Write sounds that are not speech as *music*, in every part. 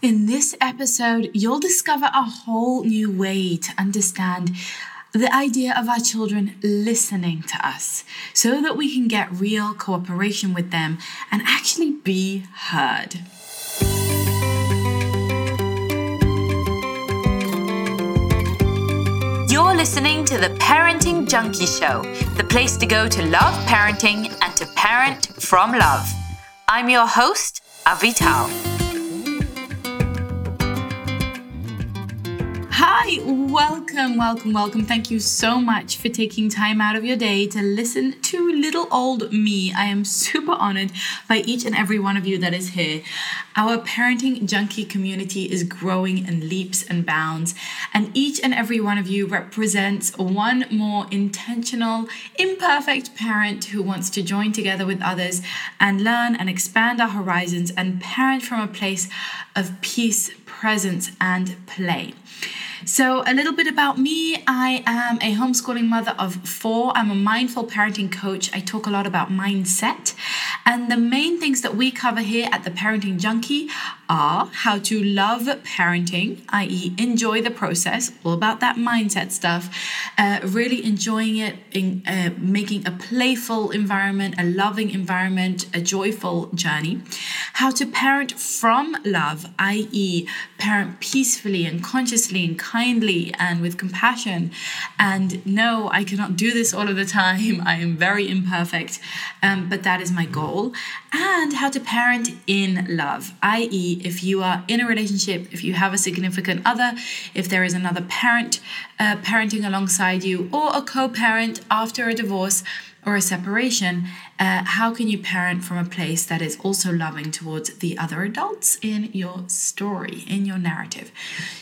In this episode, you'll discover a whole new way to understand the idea of our children listening to us so that we can get real cooperation with them and actually be heard. You're listening to the Parenting Junkie Show, the place to go to love parenting and to parent from love. I'm your host, Avital. Hi, welcome, welcome, welcome. Thank you so much for taking time out of your day to listen to little old me. I am super honored by each and every one of you that is here. Our parenting junkie community is growing in leaps and bounds, and each and every one of you represents one more intentional, imperfect parent who wants to join together with others and learn and expand our horizons and parent from a place of peace, presence, and play. So, a little bit about me I am a homeschooling mother of four. I'm a mindful parenting coach. I talk a lot about mindset. And the main things that we cover here at the Parenting Junkie are how to love parenting, i.e., enjoy the process, all about that mindset stuff, uh, really enjoying it, in, uh, making a playful environment, a loving environment, a joyful journey, how to parent from love, i.e., parent peacefully and consciously and kindly and with compassion. And no, I cannot do this all of the time. *laughs* I am very imperfect, um, but that is my goal. And how to parent in love, i.e., if you are in a relationship, if you have a significant other, if there is another parent uh, parenting alongside you, or a co parent after a divorce or a separation, uh, how can you parent from a place that is also loving towards the other adults in your story, in your narrative?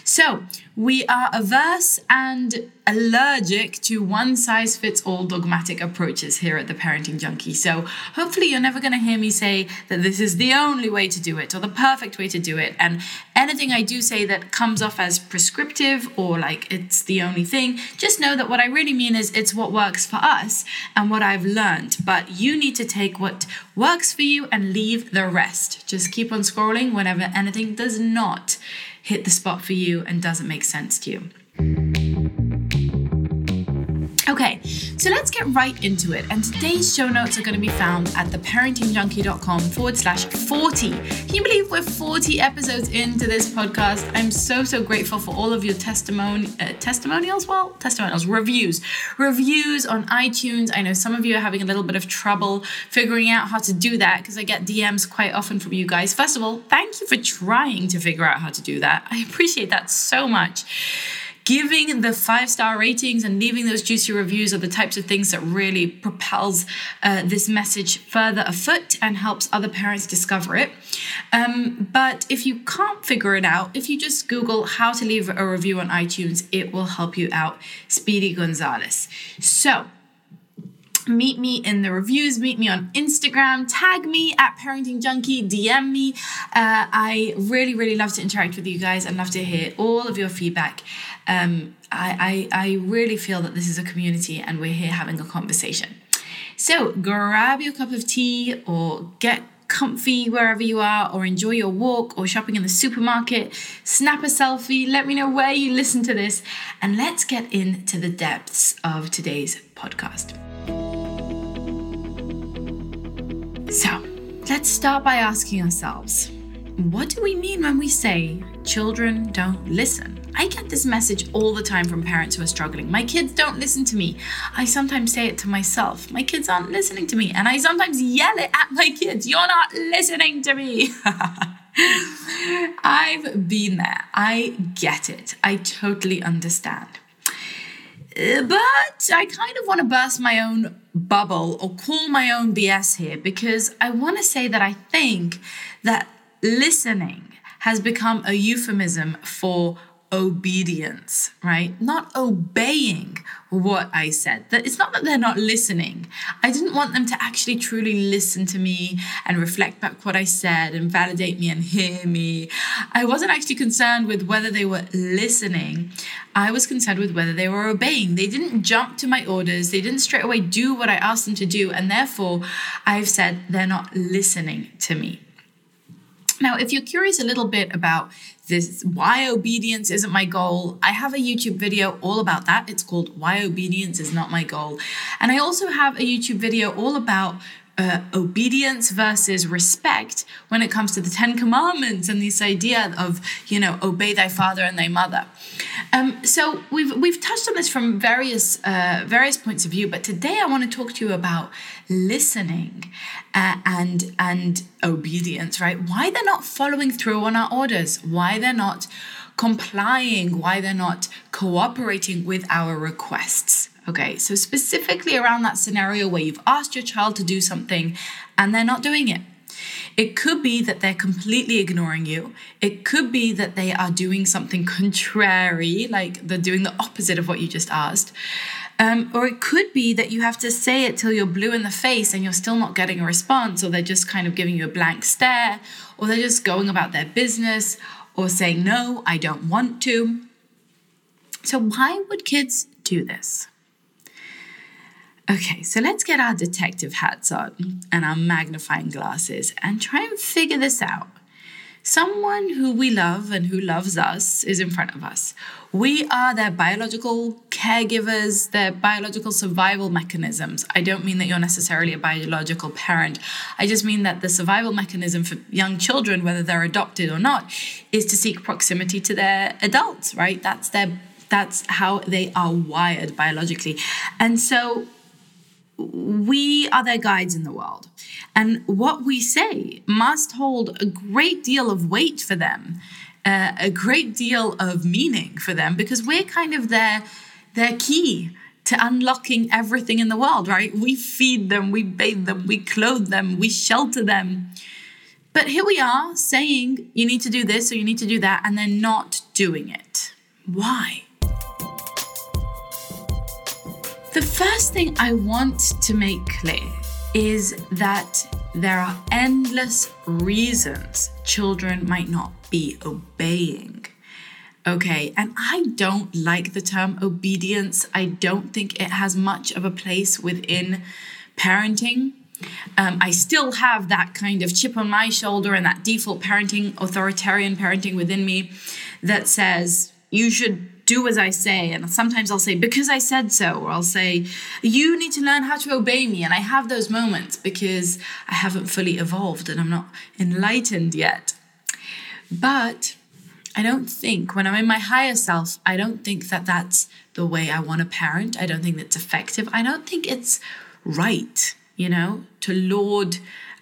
So, we are averse and allergic to one size fits all dogmatic approaches here at the Parenting Junkie. So, hopefully, you're never going to hear me say that this is the only way to do it or the perfect way to do it. And anything I do say that comes off as prescriptive or like it's the only thing, just know that what I really mean is it's what works for us and what I've learned. But you need to take what works for you and leave the rest. Just keep on scrolling whenever anything does not hit the spot for you and doesn't make sense to you. So let's get right into it. And today's show notes are going to be found at theparentingjunkie.com forward slash 40. Can you believe we're 40 episodes into this podcast? I'm so, so grateful for all of your testimony, uh, testimonials. Well, testimonials, reviews, reviews on iTunes. I know some of you are having a little bit of trouble figuring out how to do that because I get DMs quite often from you guys. First of all, thank you for trying to figure out how to do that. I appreciate that so much giving the five star ratings and leaving those juicy reviews are the types of things that really propels uh, this message further afoot and helps other parents discover it. Um, but if you can't figure it out, if you just Google how to leave a review on iTunes, it will help you out. Speedy Gonzalez. So, meet me in the reviews meet me on instagram tag me at parenting junkie dm me. Uh, i really really love to interact with you guys and love to hear all of your feedback. Um, I, I, I really feel that this is a community and we're here having a conversation. So grab your cup of tea or get comfy wherever you are, or enjoy your walk or shopping in the supermarket. Snap a selfie, let me know where you listen to this, and let's get into the depths of today's podcast. So, let's start by asking ourselves what do we mean when we say children don't listen? I get this message all the time from parents who are struggling. My kids don't listen to me. I sometimes say it to myself. My kids aren't listening to me. And I sometimes yell it at my kids. You're not listening to me. *laughs* I've been there. I get it. I totally understand. But I kind of want to burst my own bubble or call my own BS here because I want to say that I think that listening has become a euphemism for obedience, right? Not obeying what I said. That it's not that they're not listening. I didn't want them to actually truly listen to me and reflect back what I said and validate me and hear me. I wasn't actually concerned with whether they were listening. I was concerned with whether they were obeying. They didn't jump to my orders. They didn't straight away do what I asked them to do. And therefore, I've said they're not listening to me. Now, if you're curious a little bit about this, why obedience isn't my goal, I have a YouTube video all about that. It's called Why Obedience is Not My Goal. And I also have a YouTube video all about uh, obedience versus respect when it comes to the Ten Commandments and this idea of, you know, obey thy father and thy mother. Um, so we've we've touched on this from various uh, various points of view, but today I want to talk to you about listening uh, and and obedience. Right? Why they're not following through on our orders? Why they're not complying? Why they're not cooperating with our requests? Okay, so specifically around that scenario where you've asked your child to do something and they're not doing it. It could be that they're completely ignoring you. It could be that they are doing something *laughs* contrary, like they're doing the opposite of what you just asked. Um, or it could be that you have to say it till you're blue in the face and you're still not getting a response, or they're just kind of giving you a blank stare, or they're just going about their business, or saying, No, I don't want to. So, why would kids do this? Okay, so let's get our detective hats on and our magnifying glasses and try and figure this out. Someone who we love and who loves us is in front of us. We are their biological caregivers, their biological survival mechanisms. I don't mean that you're necessarily a biological parent. I just mean that the survival mechanism for young children, whether they're adopted or not, is to seek proximity to their adults, right? That's their that's how they are wired biologically. And so we are their guides in the world. And what we say must hold a great deal of weight for them, uh, a great deal of meaning for them, because we're kind of their, their key to unlocking everything in the world, right? We feed them, we bathe them, we clothe them, we shelter them. But here we are saying you need to do this or you need to do that, and they're not doing it. Why? The first thing I want to make clear is that there are endless reasons children might not be obeying. Okay, and I don't like the term obedience. I don't think it has much of a place within parenting. Um, I still have that kind of chip on my shoulder and that default parenting, authoritarian parenting within me that says you should do as I say. And sometimes I'll say, because I said so, or I'll say, you need to learn how to obey me. And I have those moments because I haven't fully evolved and I'm not enlightened yet. But I don't think, when I'm in my higher self, I don't think that that's the way I want to parent. I don't think that's effective. I don't think it's right, you know, to lord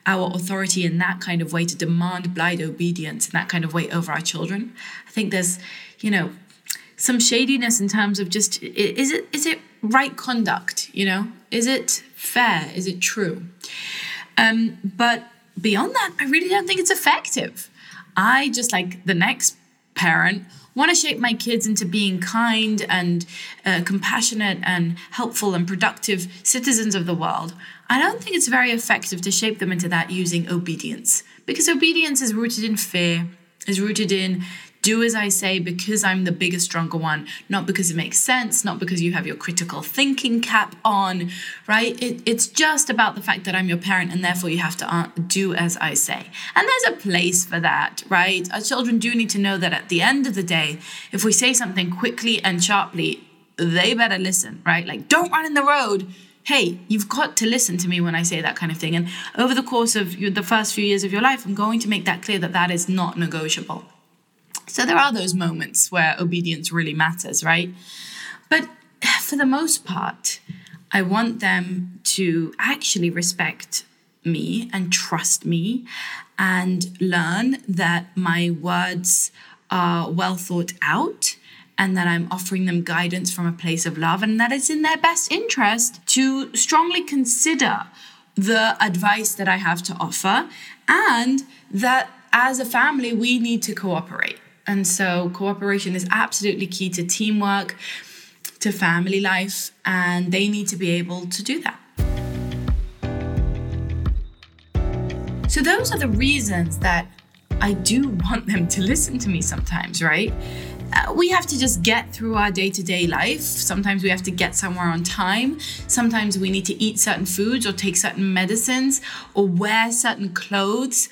our authority in that kind of way, to demand blind obedience in that kind of way over our children. I think there's, you know, some shadiness in terms of just is it is it right conduct you know? Is it fair? Is it true? Um, but beyond that i really don't think it's effective. I just like the next parent want to shape my kids into being kind and uh, compassionate and helpful and productive citizens of the world. I don't think it's very effective to shape them into that using obedience because obedience is rooted in fear is rooted in do as I say because I'm the bigger, stronger one, not because it makes sense, not because you have your critical thinking cap on, right? It, it's just about the fact that I'm your parent and therefore you have to uh, do as I say. And there's a place for that, right? Our children do need to know that at the end of the day, if we say something quickly and sharply, they better listen, right? Like, don't run in the road hey, you've got to listen to me when I say that kind of thing. And over the course of the first few years of your life, I'm going to make that clear that that is not negotiable. So there are those moments where obedience really matters, right? But for the most part, I want them to actually respect me and trust me and learn that my words are well thought out and that I'm offering them guidance from a place of love and that it's in their best interest to strongly consider the advice that I have to offer and that as a family we need to cooperate. And so cooperation is absolutely key to teamwork, to family life, and they need to be able to do that. So, those are the reasons that I do want them to listen to me sometimes, right? Uh, we have to just get through our day to day life. Sometimes we have to get somewhere on time. Sometimes we need to eat certain foods or take certain medicines or wear certain clothes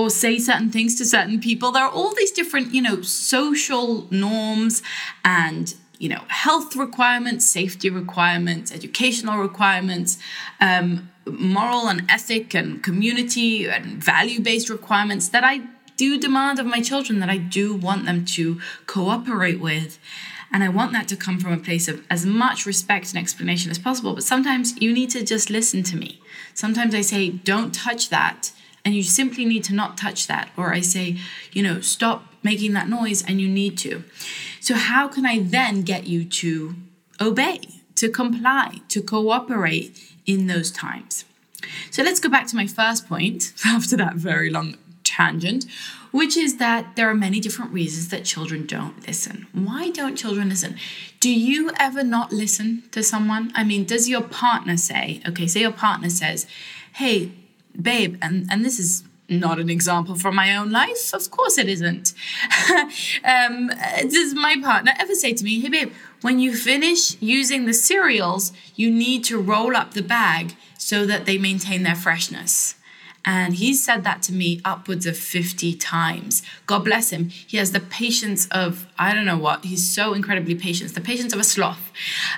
or say certain things to certain people. There are all these different, you know, social norms and you know, health requirements, safety requirements, educational requirements, um, moral and ethic and community and value based requirements that I do demand of my children, that I do want them to cooperate with. And I want that to come from a place of as much respect and explanation as possible. But sometimes you need to just listen to me. Sometimes I say, don't touch that. And you simply need to not touch that. Or I say, you know, stop making that noise and you need to. So, how can I then get you to obey, to comply, to cooperate in those times? So, let's go back to my first point *laughs* after that very long tangent, which is that there are many different reasons that children don't listen. Why don't children listen? Do you ever not listen to someone? I mean, does your partner say, okay, say your partner says, hey, babe, and, and this is not an example from my own life. Of course it isn't. *laughs* um, does my partner ever say to me, hey, babe, when you finish using the cereals, you need to roll up the bag so that they maintain their freshness? And he said that to me upwards of 50 times. God bless him. He has the patience of, I don't know what, he's so incredibly patient, the patience of a sloth.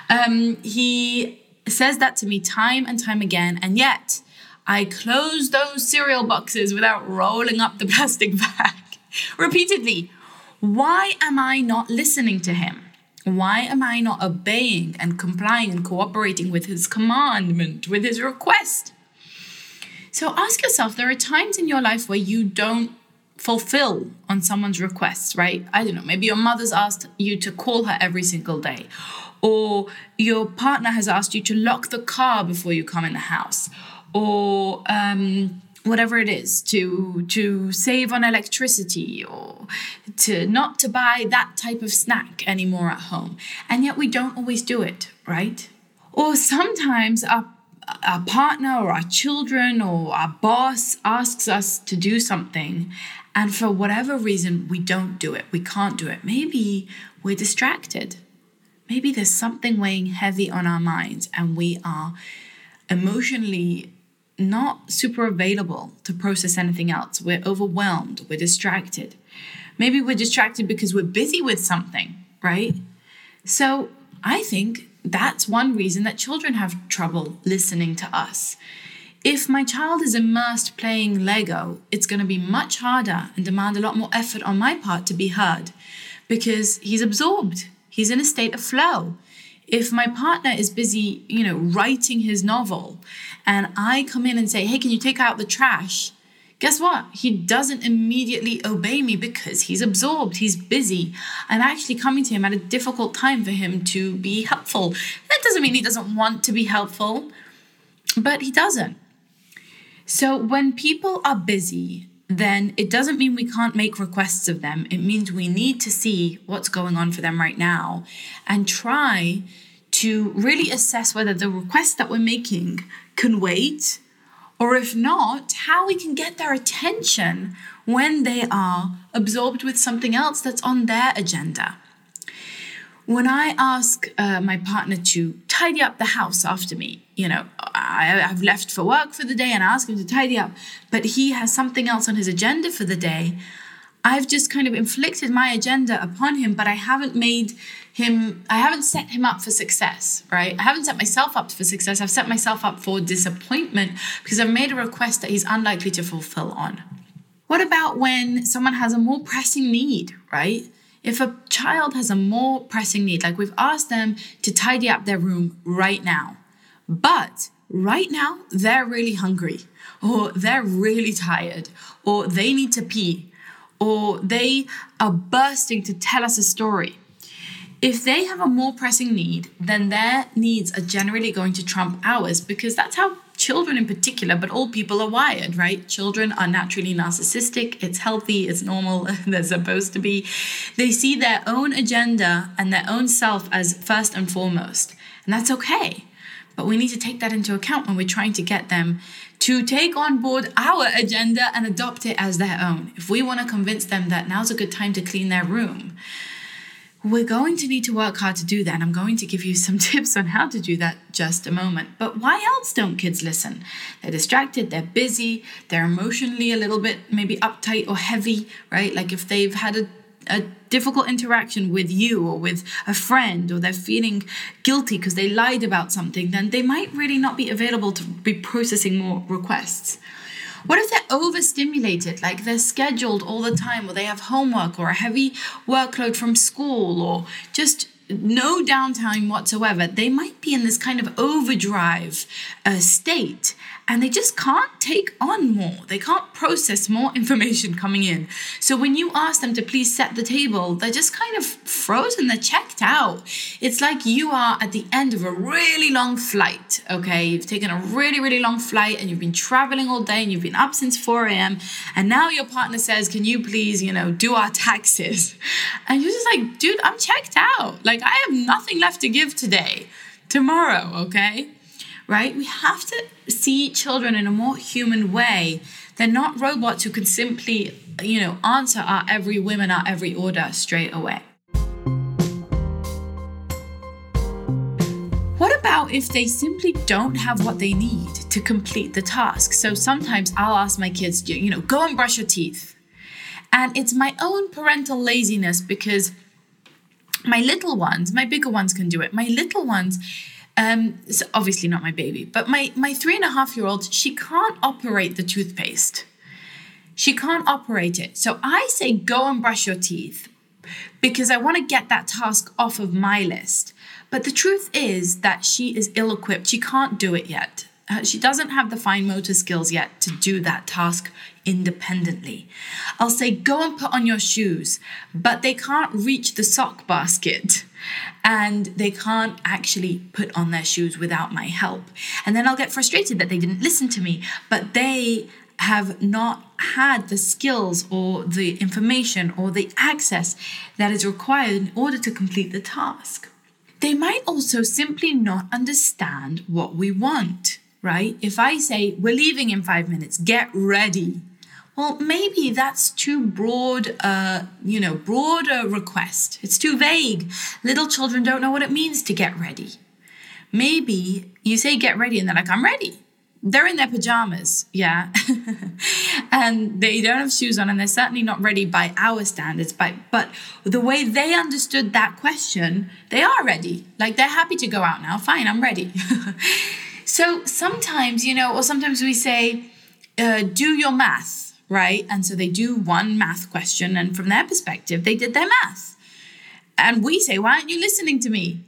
Um, he says that to me time and time again. And yet, I close those cereal boxes without rolling up the *laughs* plastic bag repeatedly. Why am I not listening to him? Why am I not obeying and complying and cooperating with his commandment, with his request? So ask yourself there are times in your life where you don't fulfill on someone's requests, right? I don't know, maybe your mother's asked you to call her every single day, or your partner has asked you to lock the car before you come in the house or um, whatever it is to to save on electricity or to not to buy that type of snack anymore at home. And yet we don't always do it right? Or sometimes our our partner or our children or our boss asks us to do something and for whatever reason we don't do it. We can't do it. Maybe we're distracted. Maybe there's something weighing heavy on our minds and we are emotionally not super available to process anything else. We're overwhelmed, we're distracted. Maybe we're distracted because we're busy with something, right? So I think that's one reason that children have trouble listening to us. If my child is immersed playing Lego, it's going to be much harder and demand a lot more effort on my part to be heard because he's absorbed. He's in a state of flow if my partner is busy, you know, writing his novel and I come in and say, hey, can you take out the trash? Guess what? He doesn't immediately obey me because he's absorbed, he's busy. I'm actually coming to him at a difficult time for him to be helpful. That doesn't mean he doesn't want to be helpful, but he doesn't. So when people are busy, then it doesn't mean we can't make requests of them. It means we need to see what's going on for them right now and try to really assess whether the request that we're making can wait, or if not, how we can get their attention when they are absorbed with something else that's on their agenda. When I ask uh, my partner to tidy up the house after me, you know, I, have left for work for the day and I ask him to tidy up, but he has something else on his agenda for the day. I've just kind of inflicted my agenda upon him, but I haven't made him, I haven't set him up for success, right? I haven't set myself up for success. I've set myself up for disappointment because I've made a request that he's unlikely to fulfill on. What about when someone has a more pressing need, right? If a child has a more pressing need, like we've asked them to tidy up their room right now, but right now they're really hungry, or they're really tired, or they need to pee, or they are bursting to tell us a story. If they have a more pressing need, then their needs are generally going to trump ours because that's how children in particular, but all people are wired, right? Children are naturally narcissistic. It's healthy, it's normal, *laughs* they're supposed to be. They see their own agenda and their own self as first and foremost. And that's okay. But we need to take that into account when we're trying to get them to take on board our agenda and adopt it as their own. If we want to convince them that now's a good time to clean their room, we're going to need to work hard to do that. And I'm going to give you some *laughs* tips on how to do that just a moment. But why else don't kids listen? They're distracted, they're busy, they're emotionally a little bit maybe uptight or heavy, right? Like if they've had a a difficult interaction with you or with a friend or they're feeling guilty because they lied about something, then they might really not be available to be processing more requests. What if they're overstimulated, like they're scheduled all the time, or they have homework or a heavy workload from school, or just no downtime whatsoever? They might be in this kind of overdrive uh, state and they just can't take on more. They can't process more *laughs* information coming in. So when you ask them to please set the table, they're just kind of frozen, they're checked out. It's like you are at the end of a really long flight, okay? You've taken a really, really long flight and you've been traveling all day and you've been up since 4 a.m. And now your partner says, Can you please, you know, do our *laughs* taxes? And you're just like, Dude, I'm checked out. Like, I have nothing left to give today. Tomorrow, okay? Right? We have to see children in a more human way. They're not robots who can simply, you know, answer our every and our every order straight away. What about if they simply don't have what they need to complete the task? So sometimes I'll ask my kids, you know, go and brush your teeth. And it's my own parental laziness because my little ones, my bigger ones can do it. My little ones, um, so obviously not my baby, but my my three and a half year old, she can't operate the toothpaste. She can't operate it. So I say go and brush your teeth because I want to get that task off of my list. But the truth is that she is ill equipped. She can't do it yet. Uh, she doesn't have the fine motor skills yet to do that task independently. I'll say, go and put on your shoes, but they can't reach the sock basket and they can't actually put on their shoes without my help. And then I'll get frustrated that they didn't listen to me, but they have not had the skills or the information or the access that is required in order to complete the task. They might also simply not understand what we want, right? If I say, we're leaving in five minutes, get ready, well, maybe that's too broad, uh, you know, broader request. It's too vague. Little children don't know what it means to get ready. Maybe you say get ready and they're like, I'm ready. They're in their pajamas, yeah. *laughs* and they don't have shoes on and they're certainly not ready by our standards. By, but the way they understood that question, they are ready. Like they're happy to go out now. Fine, I'm ready. *laughs* so sometimes, you know, or sometimes we say, uh, do your math right? And so they do one math question, and from their perspective, they did their math. And we say, Why aren't you listening to me?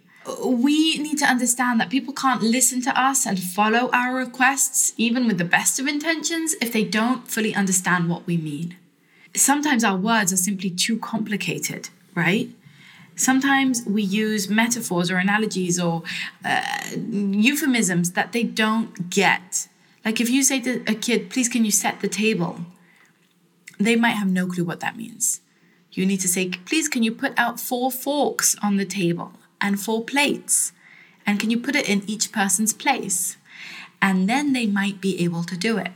We need to understand that people can't listen to us and follow our requests, even with the best of intentions, if they don't fully understand what we mean. Sometimes our words are simply too complicated, right? Sometimes we use metaphors or analogies or uh, euphemisms that they don't get. Like if you say to a kid, please, can you set the table? they might have no clue what that means. You need to say, please, can you put out four forks on the table and four plates? And can you put it in each person's place? And then they might be able to do it.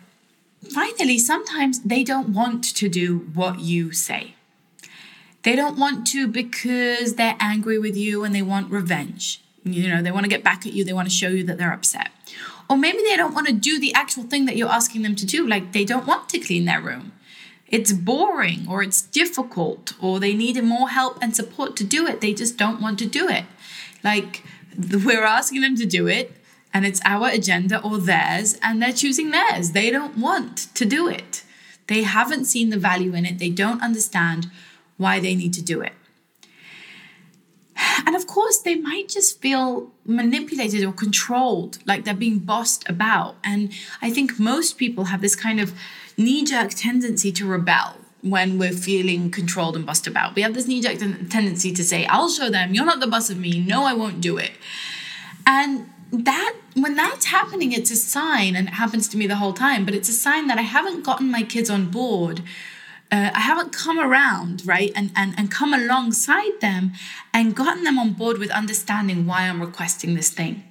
Finally, sometimes they don't want to do what you say. They don't want to because they're angry with you and they want revenge. You know, they want to get back at you, they want to show you that they're upset. Or maybe they don't want to do the actual thing that you're asking them to do, like they don't want to clean their room it's boring or it's difficult or they need more help and support to do it. They just don't want to do it. Like we're asking them to do it and it's our agenda or theirs and they're choosing theirs. They don't want to do it. They haven't seen the value in it. They don't understand why they need to do it. And of course, they might just feel manipulated or controlled, like they're being bossed about. And I think most people have this kind of knee jerk tendency to rebel when we're feeling controlled and bossed about. We have this knee jerk tendency to say, I'll show them, you're not the boss of me, no, I won't do it. And that when that's happening, it's a sign, and it happens to me the whole time, but it's a sign that I haven't gotten my kids on board. Uh, I haven't come around, right, and, and, and come alongside them and gotten them on board with understanding why I'm requesting this thing.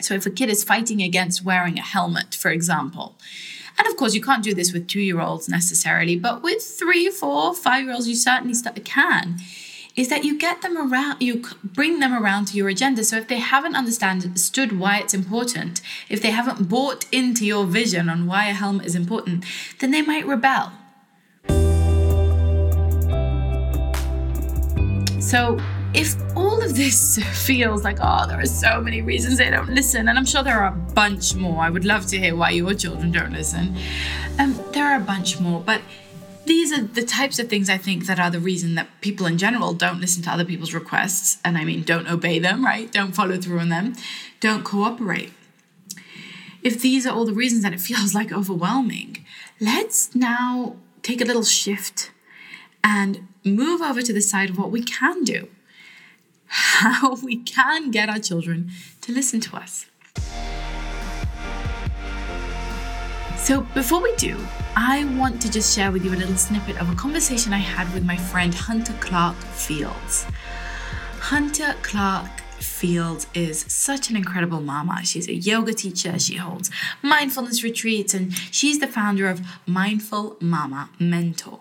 So, if a kid is fighting against wearing a helmet, for example, and of course, you can't do this with two year olds necessarily, but with three, four, five year olds, you certainly can. is that you get them around, you bring them around to your agenda. So if they haven't understood why it's important, if they haven't bought into your vision on why a helmet is important, then they might rebel. So if all of this *laughs* feels like, oh, there are so many reasons they don't listen, and I'm sure there are a bunch more. I would love to hear why your children don't listen. Um, there are a bunch more, but these are the types of things I think that are the reason that people in general don't listen to other people's requests. And I mean, don't obey them, right? Don't follow through on them, don't cooperate. If these are all the reasons that it *laughs* feels like overwhelming, let's now take a little shift and move over to the side of what we can do. How *laughs* we can get our children to listen to us. So, before we do, I want to just share with you a little snippet of a conversation I had with my friend Hunter Clarke-Fields. Hunter Clark Fields is such an incredible mama. She's a yoga teacher, she holds mindfulness retreats, and she's the founder of Mindful Mama Mentor.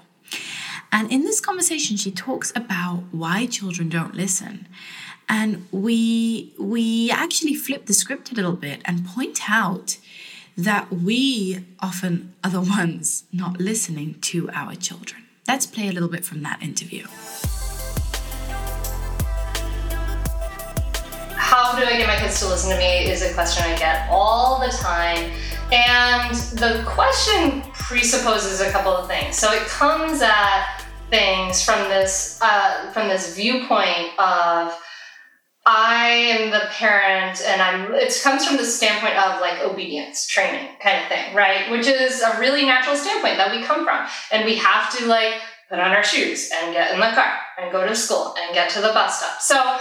And in this conversation, she talks about why children don't listen. And we we actually flip the script a little bit and point out that we often are the *laughs* ones not listening to our children. Let's play a little bit from that interview. How do I get my kids to listen to me is a question I get all the time. And the question presupposes a couple of things. So it comes at things from this uh, from this viewpoint of I am the parent, and I'm. It comes from the standpoint of like obedience training kind of thing, right? Which is a really natural standpoint that we come from, and we have to like put on our shoes and get in the car and go to school and get to the bus stop. So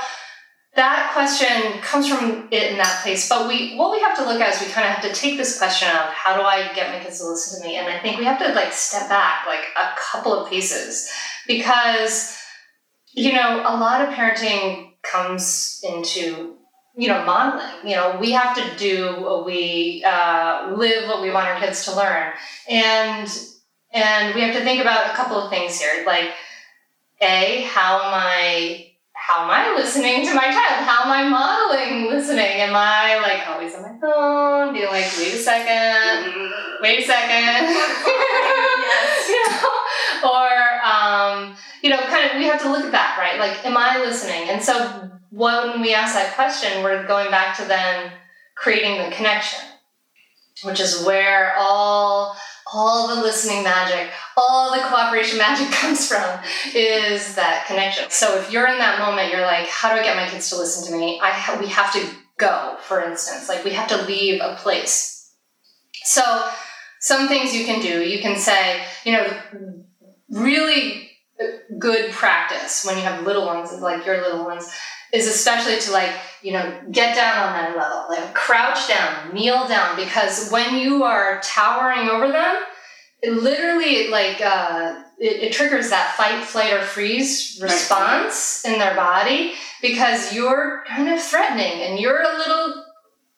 that question comes from it in that place. But we what we have to look at is we kind of have to take this question of how do I get my kids to listen to me, and I think we have to like step back like a couple of paces because you know a lot of parenting comes into you know modeling you know we have to do what we uh, live what we want our kids to learn and and we have to think about a couple of things here like a how am i how am i listening to my child how am i modeling listening am i like always on my phone being like wait a second wait a second *laughs* *laughs* you know? or um, you know, kind of, we have to look at that, right? Like, am I listening? And so when we ask that question, we're going back to then creating the connection, which is where all all the listening magic, all the cooperation *laughs* magic comes from is that connection. So if you're in that moment, you're like, how do I get my kids to listen to me? I ha- we have to go, for instance, like we have to leave a place. So some things you can do, you can say, you know, really good practice when you have little ones, like your little ones, is especially to like, you know, get down on that level, like crouch down, kneel down, because when you are towering over them, it literally like uh, it, it, triggers that fight, flight, or freeze response in their body because you're kind of threatening and you're a little,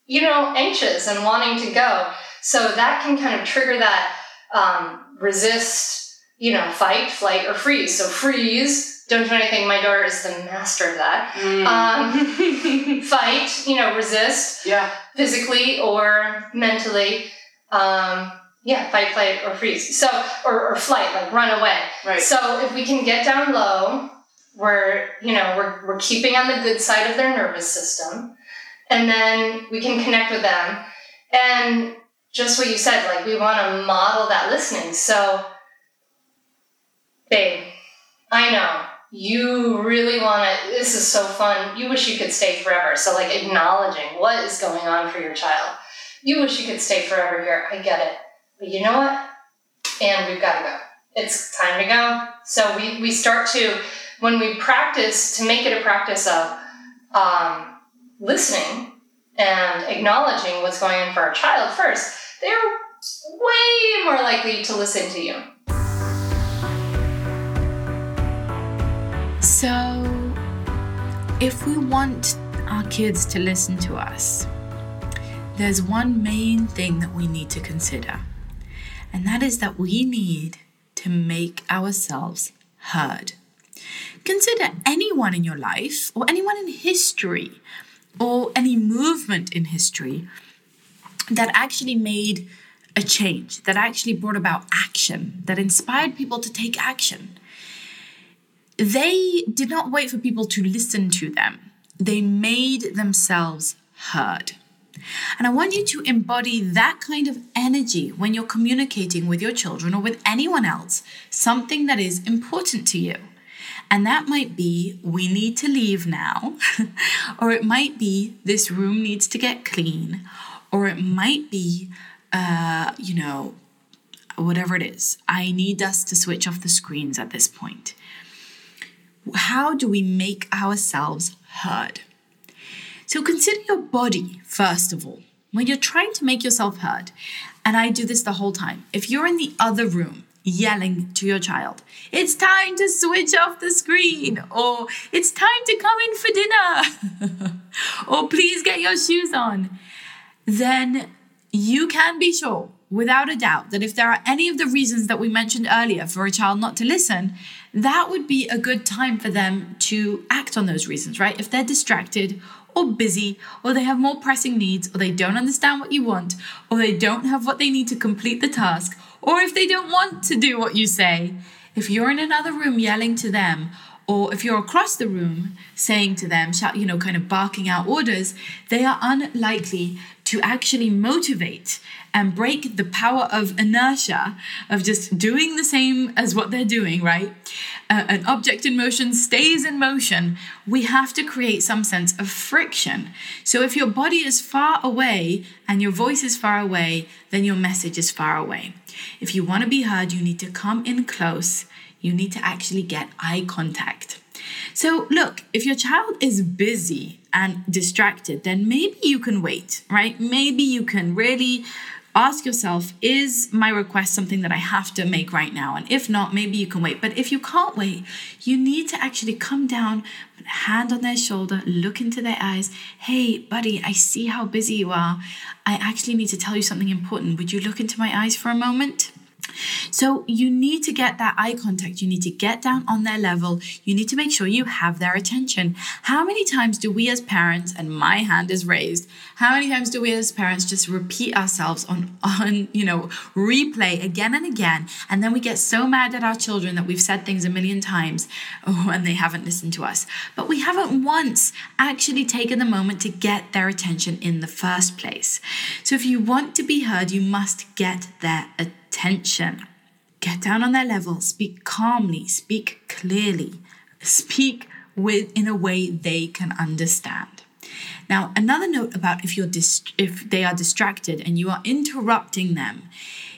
you know, anxious and wanting to go. So that can kind of trigger that um, resist you know, fight, flight, or freeze. So freeze, don't do anything. My daughter is the master of that. Mm. Um, *laughs* fight, you know, resist. Yeah. Physically or mentally. Um, yeah, fight, flight, or freeze. So, or, or flight, like run away. Right. So if we can get down low, we're, you know, we're, we're keeping on the good side of their nervous system. And then we can connect with them. And just what you said, like we want to model that listening. So babe, I know you really want to, this is so fun. You wish you could stay forever. So, like, acknowledging what is going on for your child. You wish you could stay forever here. I get it. But you know what? And we've got to go. It's time to go. So, we, we start to, when we practice, to make it a practice of um, listening and acknowledging what's going on for our child first, they're way more likely to listen to you. So, if we want our kids to listen to us, there's one main thing that we need to consider, and that is that we need to make ourselves heard. Consider anyone in your life or anyone in history or any movement in history that actually made a change, that actually brought about action, that inspired people to take action. They did not wait for people to listen to them, they made themselves heard. And I want you to embody that kind of energy when you're communicating with your children or with anyone else, something that is important to you. And that might be, we need to leave now, *laughs* or it might be, this room needs to get clean, or it might be, uh, you know, whatever it is. I need us to switch off the screens at this point. How do we make ourselves heard? So consider your body, first of all, when you're trying to make yourself heard. And I do this the whole time. If you're in the other room yelling to your child, it's time to switch off the screen, or it's time to come in for dinner, *laughs* or please get your shoes on, then you can be sure, without a doubt, that if there are any of the reasons that we mentioned earlier for a child not to listen, that would be a good time for them to act on those reasons, right? If they're distracted or busy, or they have more pressing needs, or they don't understand what you want, or they don't have what they need to complete the task, or if they don't want to do what you say, if you're in another room yelling to them, or if you're across the room saying to them, you know, kind of barking out orders, they are unlikely to actually motivate and break the power of inertia of just doing the same as what they're doing, right? Uh, an object in motion stays in motion. We have to create some sense of friction. So if your body is far away and your voice is far away, then your message is far away. If you want to be heard, you need to come in close. You need to actually get eye contact. So, look, if your child is busy and distracted, then maybe you can wait, right? Maybe you can really ask yourself is my request something that I have to make right now? And if not, maybe you can wait. But if you can't wait, you need to actually come down, hand on their shoulder, look into their eyes. Hey, buddy, I see how busy you are. I actually need to tell you something important. Would you look into my eyes for a moment? So you need to get that eye contact. You need to get down on their level. You need to make sure you have their attention. How many times do we as parents, and my hand is raised, how many times do we as parents just repeat ourselves on, on, you know, replay again and again? And then we get so mad at our children that we've said things a million times oh, and they haven't listened to us. But we haven't once actually taken the moment to get their attention in the first place. So if you want to be heard, you must get their attention attention. Get down on their level, speak calmly, speak clearly, speak with in a way they can understand. Now, another note about if you're dist- if they are distracted and you are interrupting them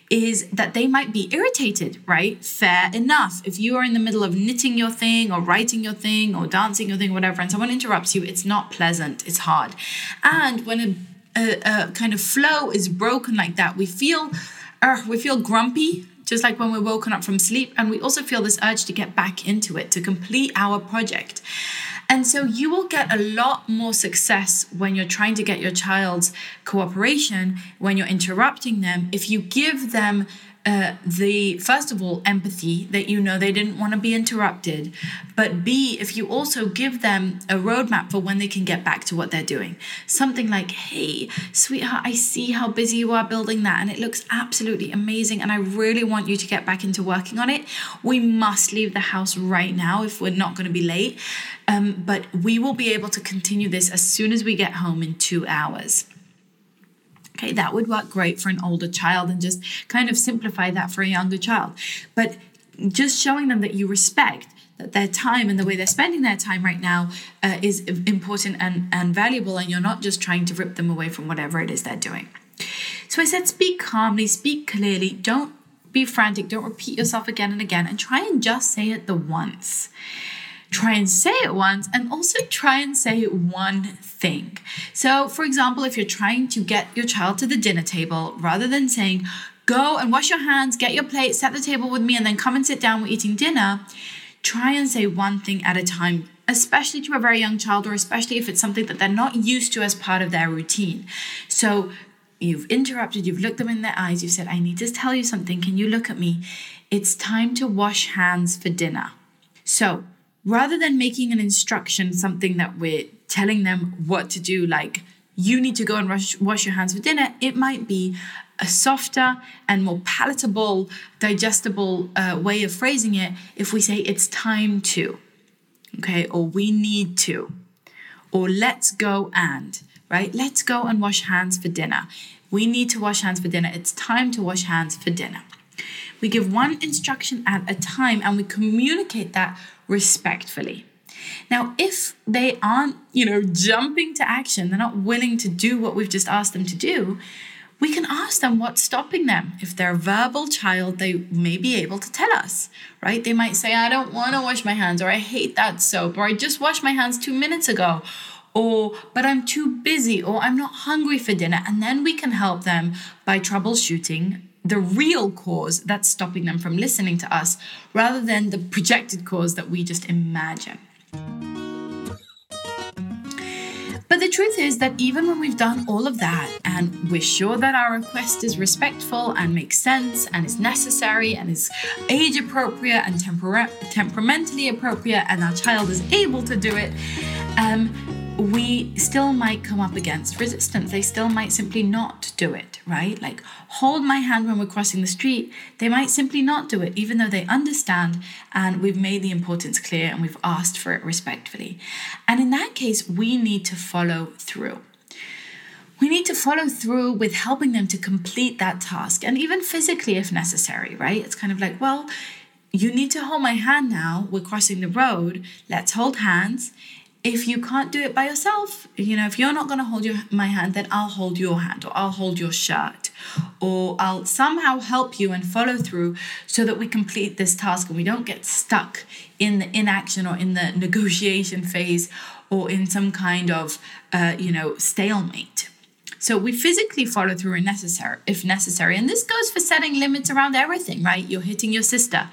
is that they might be irritated, right? Fair enough. If you are in the middle of knitting your thing or writing your thing or dancing your thing, whatever, and someone interrupts you, it's not pleasant, it's hard. And when a, a, a kind of flow is broken like that, we feel uh, we feel grumpy, just like when we're woken up from sleep. And we also feel this urge to get back into it, to complete our project. And so you will get a lot more success when you're trying to get your child's cooperation, when you're interrupting them, if you give them uh, the first of all empathy that you know they didn't want to be interrupted but b if you also give them a roadmap for when they can get back to what they're doing. Something like hey sweetheart i see how busy you are building that and it looks absolutely amazing and i really want you to get back into working on it. We must leave the house right now if we're not going to be late um, but we will be able to continue this as soon as we get home in two hours Okay, that would work great for an older child and just kind of simplify that for a younger child. But just showing them that you respect that their time and the way they're spending their time right now uh, is important and, and valuable, and you're not just trying to rip them away from whatever it is they're doing. So I said, speak calmly, speak clearly, don't be frantic, don't repeat yourself again and again, and try and just say it the once try and say it once and also try and say one thing. So, for example, if you're trying to get your child to the dinner table, rather than saying, go and wash your hands, get your plate, set the table with me, and then come and sit down, we're eating dinner, try and say one thing at a time. Especially to a very young child, or especially if it's something that they're not used to as part of their routine. So, you've interrupted, you've looked them in their eyes, you've said, I need to tell you something. Can you look at me? It's time to wash hands for dinner. So, rather than making an instruction something that we're telling them what to do, like you need to go and rush, wash your hands for dinner, it might be a softer and more palatable, digestible uh, way of phrasing it if we say it's time to, okay, or we need to, or let's go and, right? Let's go and wash hands for dinner. We need to wash hands for dinner. It's time to wash hands for dinner. We give one instruction at a time and we communicate that respectfully. Now, if they aren't, you know, jumping to action, they're not willing to do what we've just asked them to do, we can ask them what's stopping them. If they're a verbal child, they may be able to tell us, right? They might say, I don't want to wash my hands, or I hate that soap, or I just washed my hands two minutes ago, or but I'm too busy, or I'm not hungry for dinner. And then we can help them by troubleshooting the real cause that's stopping them from listening to us rather than the projected cause that we just imagine. But the truth is that even when we've done all of that and we're sure that our request is respectful and makes sense and is necessary and is age appropriate and tempera- temperamentally appropriate and our child is able to do it, um, we still might come up against resistance. They still might simply not do it, right? Like, hold my hand when we're crossing the street. They might simply not do it, even though they understand and we've made the importance clear and we've asked for it respectfully. And in that case, we need to follow through. We need to follow through with helping them to complete that task and even physically if necessary, right? It's kind of like, well, you need to hold my hand now. We're crossing the road. Let's hold hands if you can't do it by yourself, you know, if you're not going to hold your, my hand, then I'll hold your hand or I'll hold your shirt or I'll somehow help you and follow through so that we complete this task and we don't get stuck in the inaction or in the *laughs* negotiation phase or in some kind of, uh, you know, stalemate. So we physically follow through if necessary, if necessary. And this goes for setting limits around everything, right? You're hitting your sister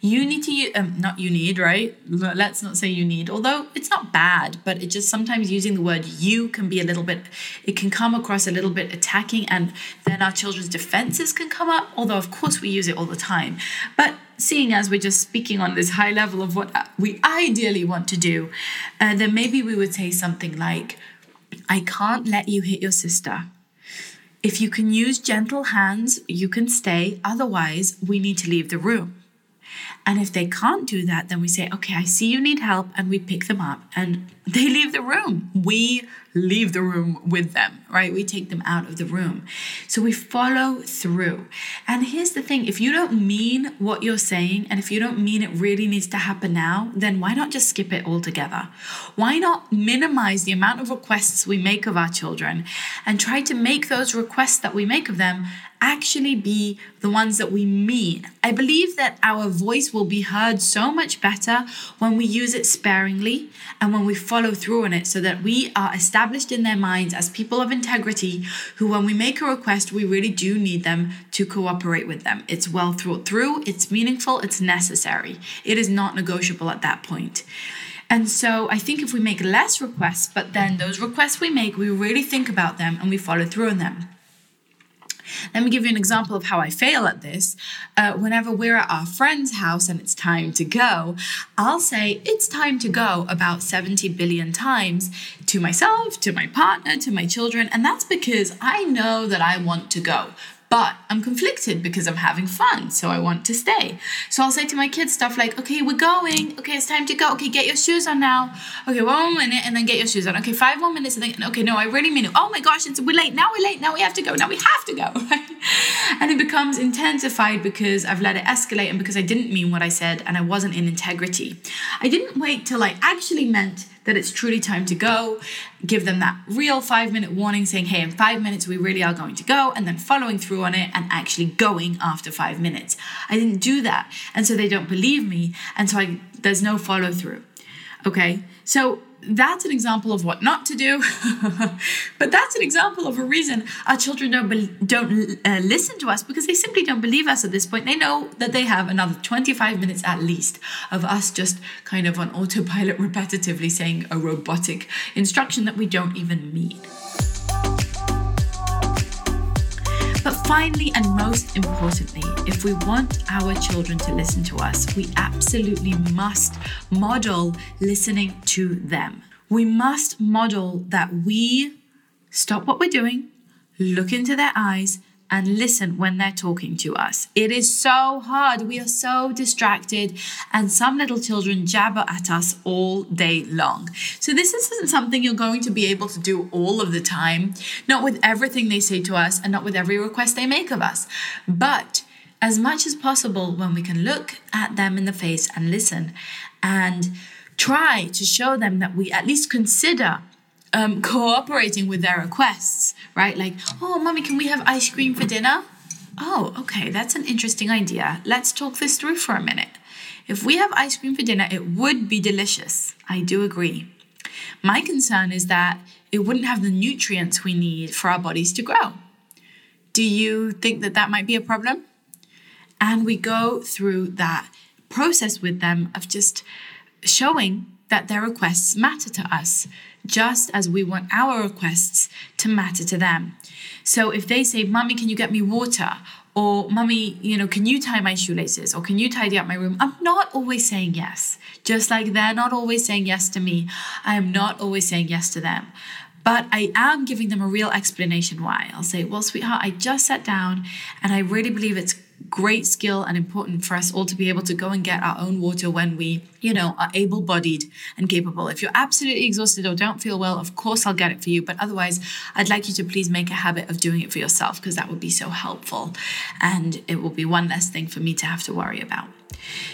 you need to um, not you need right let's not say you need although it's not bad but it just sometimes using the word you can be a little bit it can come across a little bit attacking and then our children's defenses can come up although of course we use it all the time but seeing as we're just speaking on this high level of what we ideally want to do uh, then maybe we would say something like i can't let you hit your sister if you can use gentle hands, you can stay. Otherwise, we need to leave the room. And if they can't do that, then we say, okay, I see you need help, and we pick them up and *laughs* they leave the room. We leave the room with them, right? We take them out of the room. So we follow through. And here's the thing if you don't mean what you're saying, and if you don't mean it really needs to happen now, then why not just skip it altogether? Why not minimize the amount of requests we make of our children and try to make those requests that we make of them actually be the ones that we mean. I believe that our voice will be heard so much better when we use it sparingly and when we follow through on it so that we are established in their minds as people of integrity who, when we make a request, we really do need them to cooperate with them. It's well thought through, it's meaningful, it's necessary. It is not negotiable at that point. And so I think if we make less requests, but then those requests we make, we really think about them and we follow through on them. Let me give you an example of how I fail at this. Uh, whenever we're at our friend's house and it's time to go, I'll say it's time to go about 70 billion times to myself, to my partner, to my children. And that's because I know that I want to go but I'm conflicted because I'm having fun, so I want to stay. So I'll say to my kids stuff like, okay, we're going. Okay, it's time to go. Okay, get your shoes on now. Okay, one more minute and then get your shoes on. Okay, five more minutes and then, okay, no, I really mean it. Oh my gosh, it's we're late. Now we're late. Now we have to go. Now we have to go. *laughs* and it becomes intensified because I've let it escalate and because I didn't mean what I said and I wasn't in integrity. I didn't wait till I actually meant that it's truly time to go, give them that real five minute warning saying, hey, in five minutes we really are going to go, and then following through on it and actually going after five minutes. I didn't do that. And so they don't believe me. And so I, there's no follow through. Okay. So that's an example of what not to do. *laughs* But that's an example of a reason our children don't be- don't uh, listen to us because they simply don't believe us at this point. They know that they have another 25 minutes at least of us just kind of on autopilot repetitively saying a robotic instruction that we don't even mean Finally, and most importantly, if we want our children to listen to us, we absolutely must model listening to them. We must model that we stop what we're doing, look into their eyes, and listen when they're talking to us. It is so hard. We are so distracted, and some little children jabber at us all day long. So, this isn't something you're going to be able to do all of the time, not with everything they say to us, and not with every request they make of us. But as much as possible, when we can look at them in the face and listen and try to show them that we at least consider um, cooperating with their requests, right? Like, oh, mommy, can we have ice cream for dinner? Oh, okay, that's an interesting idea. Let's talk this through for a minute. If we have ice cream for dinner, it would be delicious. I do agree. My concern is that it wouldn't have the nutrients we need for our bodies to grow. Do you think that that might be a problem? And we go through that process with them of just showing that their requests matter to us, just as we want our requests to matter to them. So if they say, Mommy, can you get me water? Or, Mommy, you know, can you tie my shoelaces? Or can you tidy up my room? I'm not always saying yes. Just like they're not always saying yes to me, I am not always saying yes to them. But I am giving them a real explanation why. I'll say, Well, sweetheart, I just sat down and I really believe it's great skill and important for us all to be able to go and get our own water when we, you know, are able bodied and capable. If you're absolutely exhausted or don't feel well, of course I'll get it for you. But otherwise, I'd like you to please make a habit of doing it for yourself because that would be so helpful. And it will be one less thing for me to have to worry about.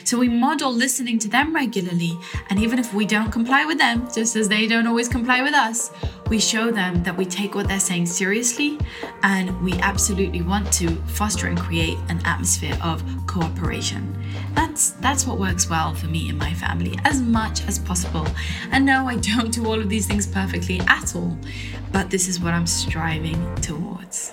So we model listening to them regularly, and even if we don't comply with them, just as they don't always comply with us, we show them that we take what they're saying seriously and we absolutely want to foster and create an atmosphere of cooperation. That's that's what works well for me and my family as much as possible. And no, I don't do all of these things perfectly at all, but this is what I'm striving towards.